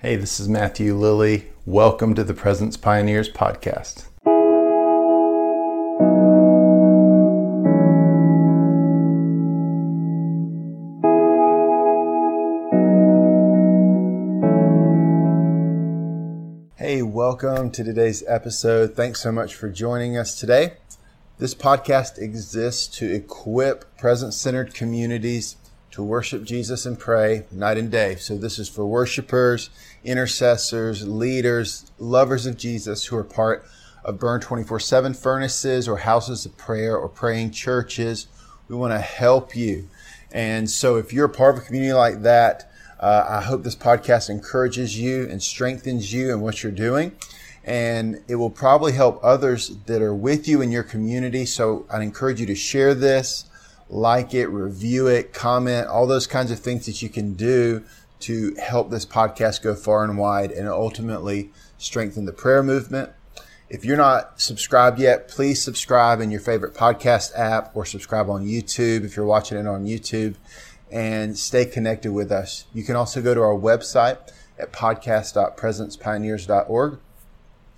Hey, this is Matthew Lilly. Welcome to the Presence Pioneers podcast. Hey, welcome to today's episode. Thanks so much for joining us today. This podcast exists to equip presence centered communities to worship Jesus and pray night and day. So this is for worshipers, intercessors, leaders, lovers of Jesus who are part of Burn 24-7 furnaces or houses of prayer or praying churches. We want to help you. And so if you're part of a community like that, uh, I hope this podcast encourages you and strengthens you in what you're doing. And it will probably help others that are with you in your community. So I'd encourage you to share this like it, review it, comment, all those kinds of things that you can do to help this podcast go far and wide and ultimately strengthen the prayer movement. If you're not subscribed yet, please subscribe in your favorite podcast app or subscribe on YouTube if you're watching it on YouTube and stay connected with us. You can also go to our website at podcast.presencepioneers.org.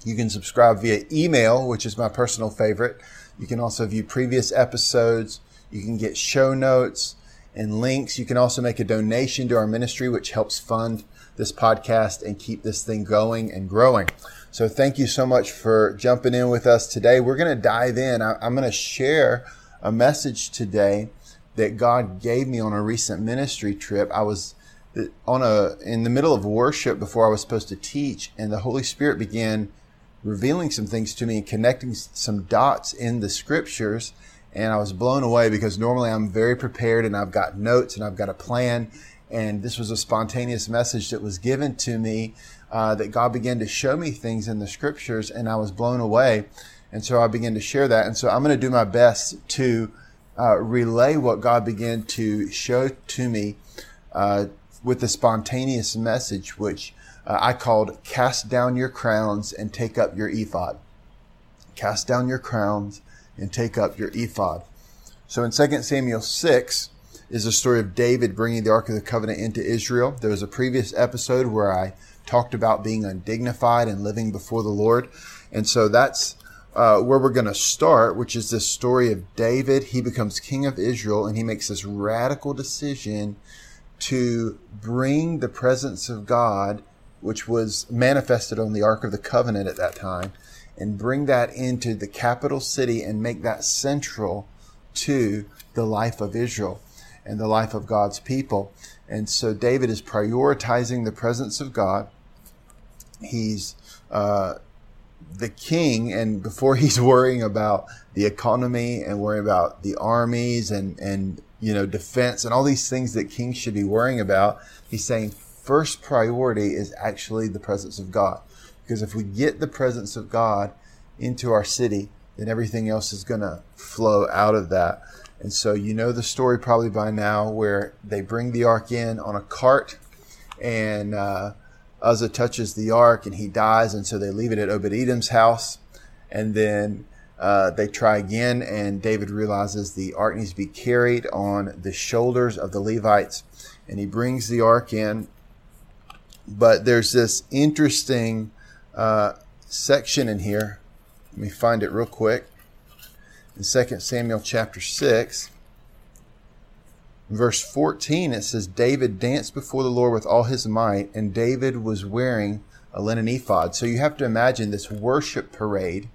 You can subscribe via email, which is my personal favorite. You can also view previous episodes you can get show notes and links. You can also make a donation to our ministry, which helps fund this podcast and keep this thing going and growing. So thank you so much for jumping in with us today. We're going to dive in. I'm going to share a message today that God gave me on a recent ministry trip. I was uh, on a in the middle of worship before I was supposed to teach, and the Holy Spirit began revealing some things to me and connecting some dots in the scriptures and I was blown away because normally I'm very prepared and I've got notes and I've got a plan. And this was a spontaneous message that was given to me uh, that God began to show me things in the scriptures, and I was blown away. And so I began to share that. And so I'm going to do my best to uh, relay what God began to show to me uh, with the spontaneous message, which uh, I called Cast Down Your Crowns and Take Up Your Ephod. Cast down your crowns and take up your ephod. So in 2 Samuel 6 is the story of David bringing the Ark of the Covenant into Israel. There was a previous episode where I talked about being undignified and living before the Lord. And so that's uh, where we're going to start, which is this story of David. He becomes king of Israel and he makes this radical decision to bring the presence of God, which was manifested on the Ark of the Covenant at that time, and bring that into the capital city and make that central to the life of Israel and the life of God's people. And so David is prioritizing the presence of God. He's uh, the king, and before he's worrying about the economy and worrying about the armies and and you know defense and all these things that kings should be worrying about, he's saying first priority is actually the presence of God. Because if we get the presence of God into our city, then everything else is going to flow out of that. And so you know the story probably by now where they bring the ark in on a cart and uh, Uzzah touches the ark and he dies. And so they leave it at Obed Edom's house. And then uh, they try again, and David realizes the ark needs to be carried on the shoulders of the Levites. And he brings the ark in. But there's this interesting uh, section in here. Let me find it real quick. In 2 Samuel chapter 6, verse 14, it says, David danced before the Lord with all his might, and David was wearing a linen ephod. So you have to imagine this worship parade.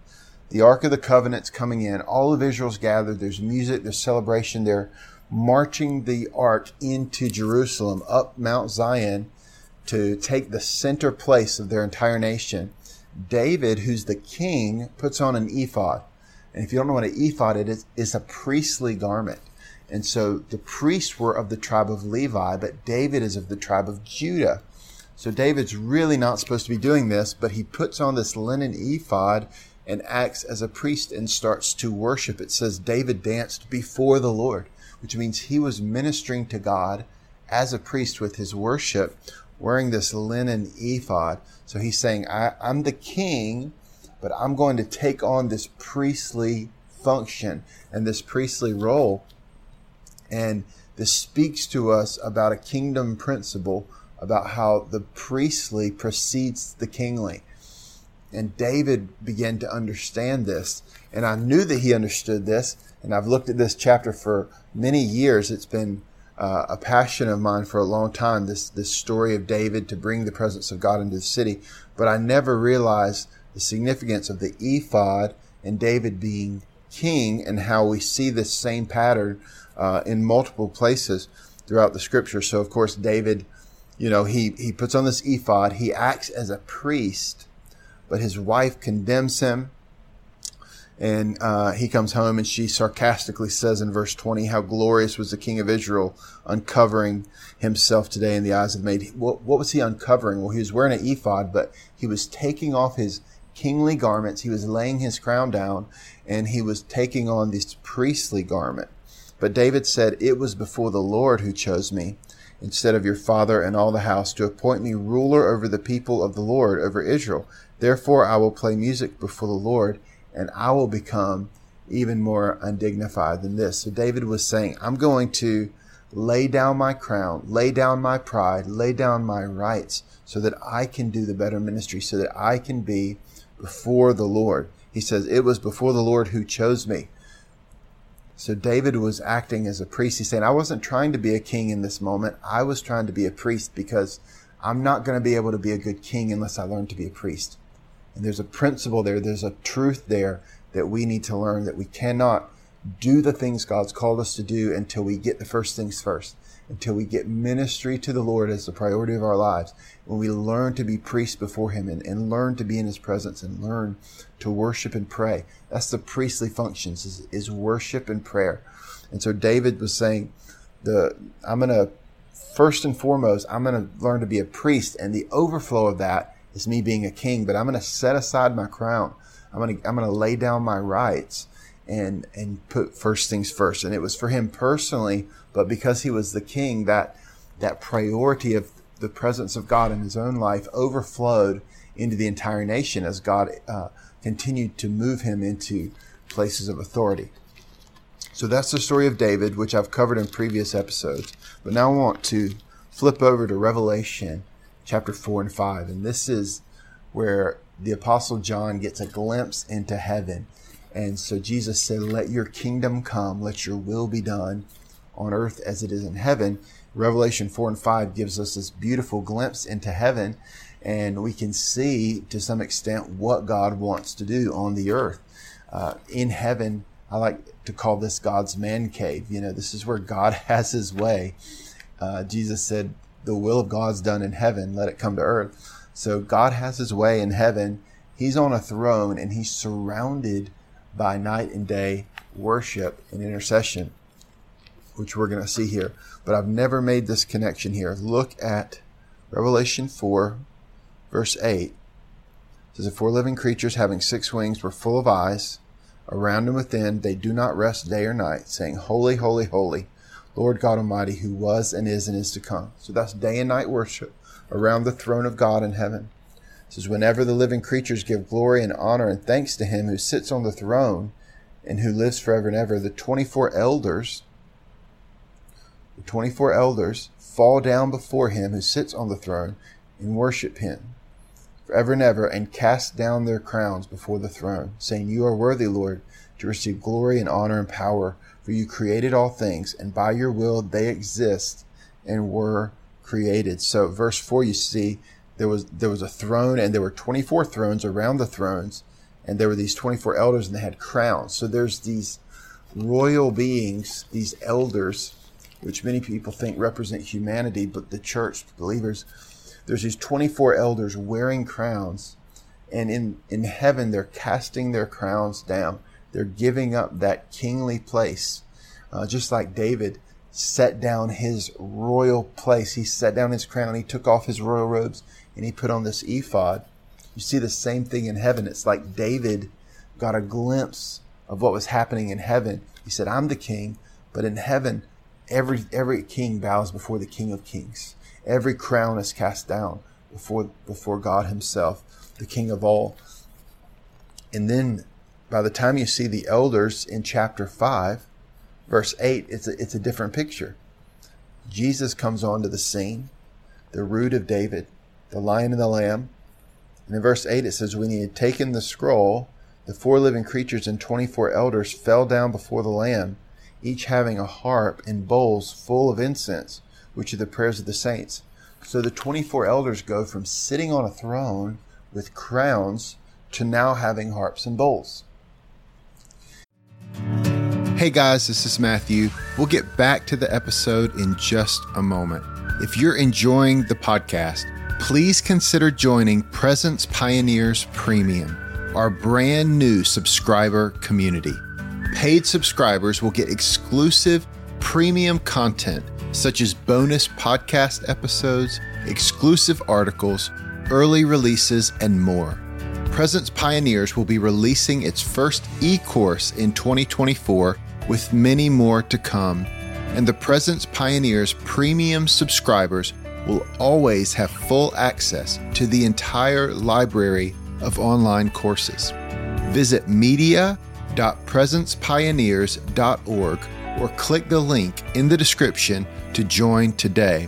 The Ark of the Covenant's coming in. All of Israel's gathered. There's music, there's celebration. They're marching the Ark into Jerusalem, up Mount Zion to take the center place of their entire nation. David, who's the king, puts on an ephod. And if you don't know what an ephod is, it's a priestly garment. And so the priests were of the tribe of Levi, but David is of the tribe of Judah. So David's really not supposed to be doing this, but he puts on this linen ephod and acts as a priest and starts to worship. It says David danced before the Lord, which means he was ministering to God as a priest with his worship wearing this linen ephod. So he's saying, I, am the king, but I'm going to take on this priestly function and this priestly role. And this speaks to us about a kingdom principle about how the priestly precedes the kingly. And David began to understand this. And I knew that he understood this. And I've looked at this chapter for many years. It's been uh, a passion of mine for a long time, this, this story of David to bring the presence of God into the city. But I never realized the significance of the ephod and David being king and how we see this same pattern uh, in multiple places throughout the scripture. So, of course, David, you know, he, he puts on this ephod, he acts as a priest, but his wife condemns him and uh, he comes home and she sarcastically says in verse 20, How glorious was the king of Israel uncovering himself today in the eyes of maid. What, what was he uncovering? Well, he was wearing an ephod, but he was taking off his kingly garments. He was laying his crown down and he was taking on this priestly garment. But David said, It was before the Lord who chose me instead of your father and all the house to appoint me ruler over the people of the Lord, over Israel. Therefore I will play music before the Lord and I will become even more undignified than this. So David was saying, I'm going to lay down my crown, lay down my pride, lay down my rights so that I can do the better ministry, so that I can be before the Lord. He says, It was before the Lord who chose me. So David was acting as a priest. He's saying, I wasn't trying to be a king in this moment. I was trying to be a priest because I'm not going to be able to be a good king unless I learn to be a priest. And there's a principle there, there's a truth there that we need to learn that we cannot do the things God's called us to do until we get the first things first, until we get ministry to the Lord as the priority of our lives. When we learn to be priests before Him and, and learn to be in His presence and learn to worship and pray. That's the priestly functions is, is worship and prayer. And so David was saying, the, I'm to, first and foremost, I'm to learn to be a priest and the overflow of that is me being a king, but I'm going to set aside my crown. I'm going to, I'm going to lay down my rights and, and put first things first. And it was for him personally, but because he was the king, that, that priority of the presence of God in his own life overflowed into the entire nation as God uh, continued to move him into places of authority. So that's the story of David, which I've covered in previous episodes. But now I want to flip over to Revelation chapter 4 and 5. And this is where the Apostle John gets a glimpse into heaven. And so Jesus said, Let your kingdom come, let your will be done on earth as it is in heaven. Revelation 4 and 5 gives us this beautiful glimpse into heaven, and we can see to some extent what God wants to do on the earth. Uh, in heaven, I like to call this God's man cave. You know, this is where God has his way. Uh, Jesus said, the will of God's done in heaven, let it come to earth. So God has his way in heaven. He's on a throne and he's surrounded by night and day worship and intercession, which we're going to see here. But I've never made this connection here. Look at Revelation 4, verse 8. It says, The four living creatures having six wings were full of eyes around and within. They do not rest day or night, saying, Holy, holy, holy Lord God Almighty, who was and is and is to come. So that's day and night worship around the throne of God in heaven. It says, Whenever the living creatures give glory and honor and thanks to him who sits on the throne and who lives forever and ever, the 24 elders, the 24 elders fall down before him who sits on the throne and worship him forever and ever and cast down their crowns before the throne, saying, You are worthy, Lord, to receive glory and honor and power for you created all things, and by your will they exist and were created. So verse four, you see, there was there was a throne, and there were twenty four thrones around the thrones, and there were these twenty four elders, and they had crowns. So there's these royal beings, these elders, which many people think represent humanity, but the church believers. There's these 24 elders wearing crowns, and in, in heaven they're casting their crowns down. They're giving up that kingly place. Uh, just like David set down his royal place. He set down his crown, he took off his royal robes, and he put on this ephod. You see the same thing in heaven. It's like David got a glimpse of what was happening in heaven. He said, I'm the king, but in heaven, every every king bows before the King of Kings. Every crown is cast down before before God Himself, the King of all. And then by the time you see the elders in chapter 5, verse 8, it's a, it's a different picture. Jesus comes onto the scene. the root of David, the lion and the lamb. And in verse 8 it says, When he had taken the scroll, the four living creatures and 24 elders fell down before the Lamb, each having a harp and bowls full of incense, which are the prayers of the saints. So the 24 elders go from sitting on a throne with crowns to now having harps and bowls. Hey guys, this is Matthew. We'll get back to the episode in just a moment. If you're enjoying the podcast, please consider joining Presence Pioneers Premium, our brand new subscriber community. Paid subscribers will get exclusive premium content such as bonus podcast episodes, exclusive articles, early releases, and more. Presence Pioneers will be releasing its first e course in 2024 with many more to come. And the Presence Pioneers premium subscribers will always have full access to the entire library of online courses. Visit media.presencepioneers.org or click the link in the description to join today.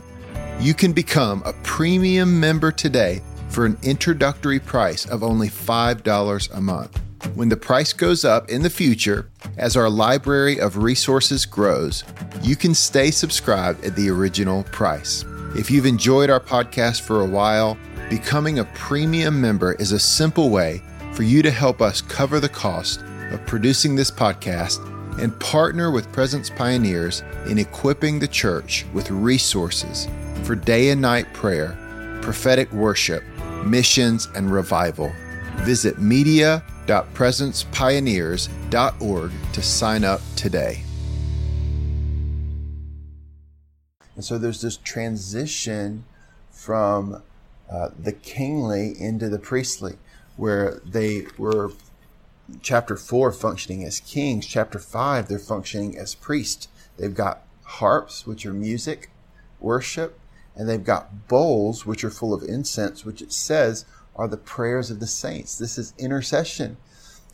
You can become a premium member today for an introductory price of only $5 a month. When the price goes up in the future, as our library of resources grows, you can stay subscribed at the original price. If you've enjoyed our podcast for a while, becoming a premium member is a simple way for you to help us cover the cost of producing this podcast and partner with Presence Pioneers in equipping the church with resources for day and night prayer, prophetic worship, missions, and revival. Visit media.presencepioneers.org to sign up today. And so there's this transition from uh, the kingly into the priestly, where they were, chapter 4, functioning as kings. Chapter 5, they're functioning as priests. They've got harps, which are music, worship, and they've got bowls, which are full of incense, which it says are the prayers of the saints. This is intercession.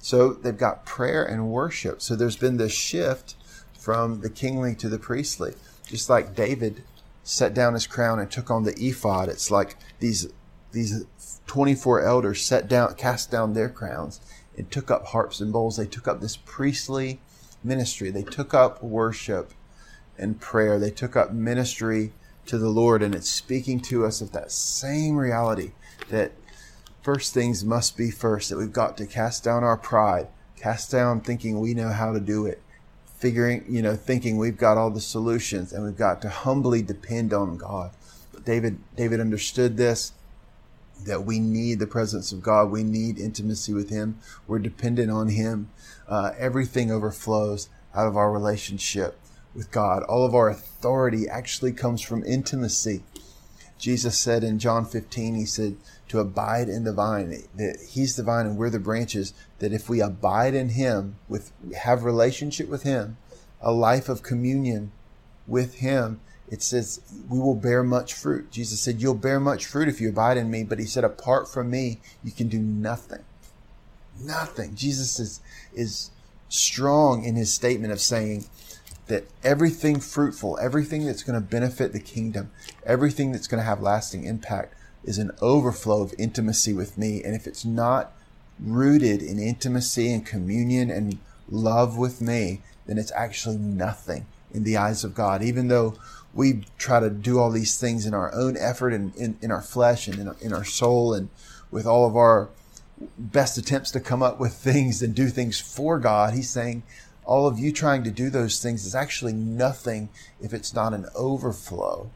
So they've got prayer and worship. So there's been this shift from the kingly to the priestly. Just like David set down his crown and took on the ephod, it's like these these 24 elders set down cast down their crowns and took up harps and bowls. They took up this priestly ministry. They took up worship and prayer. They took up ministry to the Lord and it's speaking to us of that same reality that first things must be first, that we've got to cast down our pride, cast down thinking we know how to do it, figuring, you know, thinking we've got all the solutions and we've got to humbly depend on God. David, David understood this, that we need the presence of God. We need intimacy with Him. We're dependent on Him. Uh, everything overflows out of our relationship with God. All of our authority actually comes from intimacy. Jesus said in John 15, He said, to abide in the vine, that He's the vine and we're the branches, that if we abide in Him, with have relationship with Him, a life of communion with Him, it says we will bear much fruit. Jesus said, You'll bear much fruit if you abide in me, but He said, Apart from me, you can do nothing. Nothing. Jesus is, is strong in His statement of saying, that everything fruitful, everything that's going to benefit the kingdom, everything that's going to have lasting impact is an overflow of intimacy with me. And if it's not rooted in intimacy and communion and love with me, then it's actually nothing in the eyes of God. Even though we try to do all these things in our own effort and in, in our flesh and in our, in our soul and with all of our best attempts to come up with things and do things for God, He's saying, all of you trying to do those things is actually nothing if it's not an overflow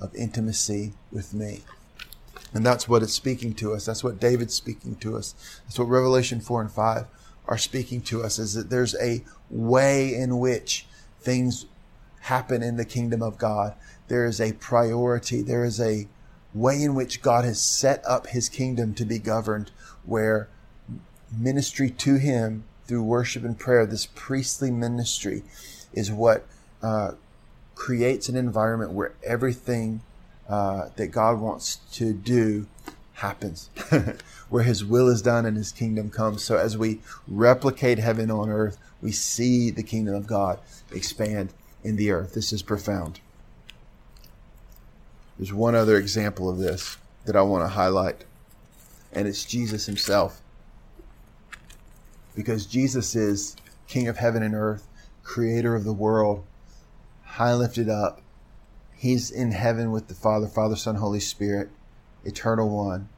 of intimacy with me. And that's what it's speaking to us. That's what David's speaking to us. That's what Revelation 4 and 5 are speaking to us is that there's a way in which things happen in the kingdom of God. There is a priority. There is a way in which God has set up his kingdom to be governed where ministry to him through worship and prayer, this priestly ministry is what uh, creates an environment where everything uh, that God wants to do happens, where His will is done and His kingdom comes. So as we replicate heaven on earth, we see the kingdom of God expand in the earth. This is profound. There's one other example of this that I want to highlight, and it's Jesus himself. Because Jesus is King of heaven and earth, creator of the world, high lifted up. He's in heaven with the Father, Father, Son, Holy Spirit, eternal one.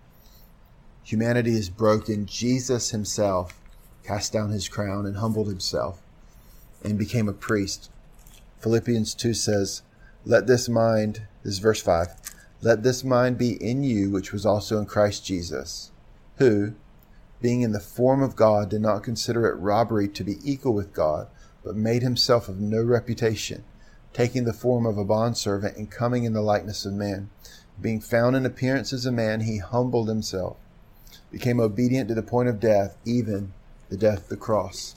Humanity is broken. Jesus himself cast down his crown and humbled himself and became a priest. Philippians 2 says, Let this mind, this is verse 5, let this mind be in you, which was also in Christ Jesus, who, being in the form of God, did not consider it robbery to be equal with God, but made himself of no reputation, taking the form of a bondservant and coming in the likeness of man. Being found in appearance as a man, he humbled himself, became obedient to the point of death, even the death of the cross.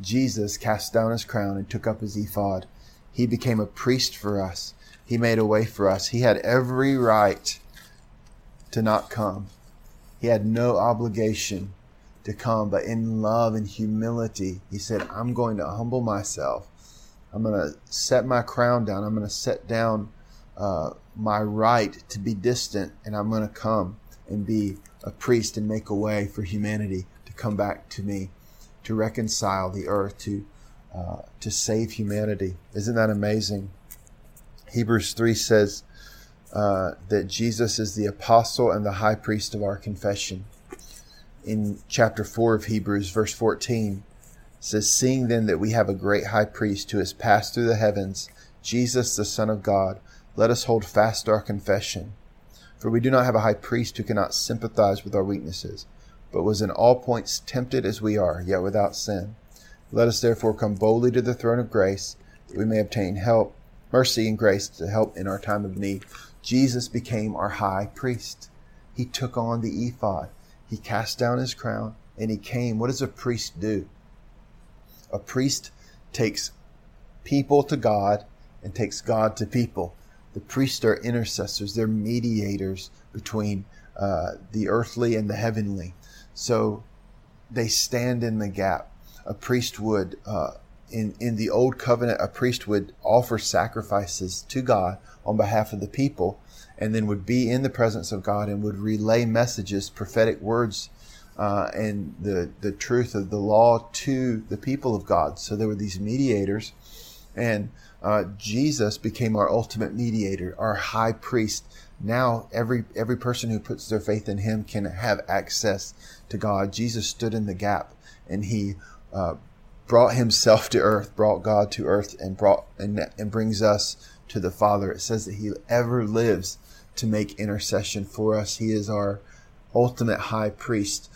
Jesus cast down his crown and took up his ephod. He became a priest for us. He made a way for us. He had every right to not come. He had no obligation to come, but in love and humility, he said, I'm going to humble myself. I'm going to set my crown down. I'm going to set down uh, my right to be distant, and I'm going to come and be a priest and make a way for humanity to come back to me, to reconcile the earth, to uh, to save humanity. Isn't that amazing? Hebrews 3 says uh, that Jesus is the apostle and the high priest of our confession. In chapter 4 of Hebrews, verse 14, says, Seeing then that we have a great high priest who has passed through the heavens, Jesus, the Son of God, let us hold fast our confession. For we do not have a high priest who cannot sympathize with our weaknesses, but was in all points tempted as we are, yet without sin. Let us therefore come boldly to the throne of grace, that we may obtain help mercy and grace to help in our time of need. Jesus became our high priest. He took on the ephod. He cast down his crown and he came. What does a priest do? A priest takes people to God and takes God to people. The priests are intercessors, they're mediators between uh, the earthly and the heavenly. So they stand in the gap. A priest would uh, in, in the old covenant, a priest would offer sacrifices to God on behalf of the people and then would be in the presence of God and would relay messages, prophetic words, uh, and the, the truth of the law to the people of God. So there were these mediators, and uh, Jesus became our ultimate mediator, our high priest. Now every every person who puts their faith in Him can have access to God. Jesus stood in the gap, and He uh, brought himself to earth, brought God to earth, and brought and, and brings us to the Father. It says that he ever lives to make intercession for us. He is our ultimate high priest.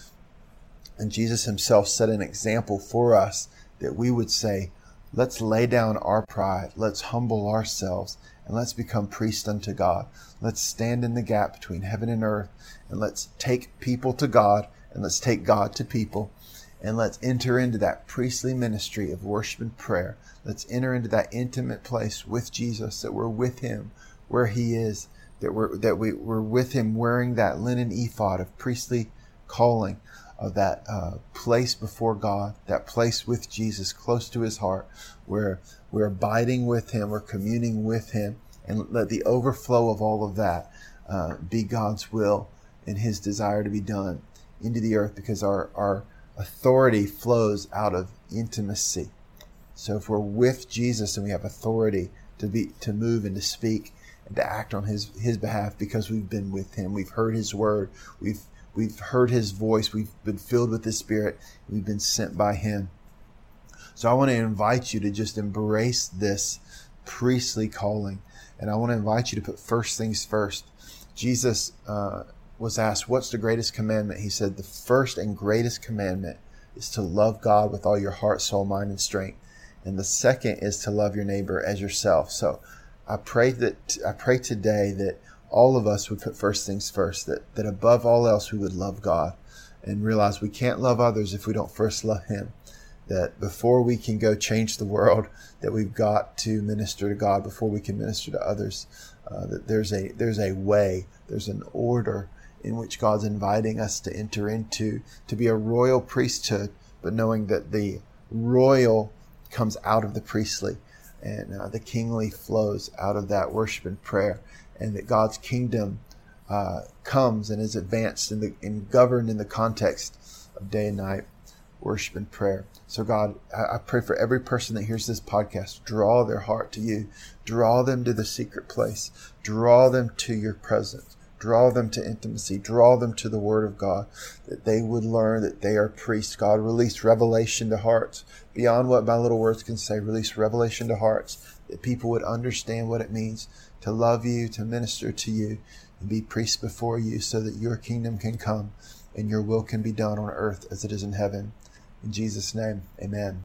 And Jesus himself set an example for us that we would say, let's lay down our pride, let's humble ourselves, and let's become priests unto God. Let's stand in the gap between heaven and earth, and let's take people to God, and let's take God to people and let's enter into that priestly ministry of worship and prayer. Let's enter into that intimate place with Jesus, that we're with Him where He is, that we're that we, we're with Him wearing that linen ephod of priestly calling, of that uh, place before God, that place with Jesus, close to His heart, where we're abiding with Him, we're communing with Him, and let the overflow of all of that uh, be God's will and His desire to be done into the earth, because our our authority flows out of intimacy. So if we're with Jesus and we have authority to be to move and to speak and to act on his his behalf because we've been with him, we've heard his word, we've we've heard his voice, we've been filled with his spirit, we've been sent by him. So I want to invite you to just embrace this priestly calling, and I want to invite you to put first things first. Jesus uh, was asked, What's the greatest commandment? He said, The first and greatest commandment is to love God with all your heart, soul, mind, and strength. And the second is to love your neighbor as yourself. So I pray that I pray today that all of us would put first things first, that, that above all else we would love God and realize we can't love others if we don't first love Him. That before we can go change the world, that we've got to minister to God before we can minister to others. Uh, that there's a there's a way, there's an order in which God's inviting us to enter into, to be a royal priesthood, but knowing that the royal comes out of the priestly and uh, the kingly flows out of that worship and prayer. and that God's kingdom uh, comes and is advanced in and governed in the context of day and night worship and prayer. So, God, I pray for every person that hears this podcast, draw their heart to you, draw them to the secret place, draw them to your presence, draw them to intimacy, draw them to the Word of God, that they would learn that they are priests. God, release revelation to hearts beyond what my little words can say, release revelation to hearts that people would understand what it means to love you, to minister to you, and be priests before you so that your kingdom can come and your will can be done on earth as it is in heaven. In Jesus' name, amen.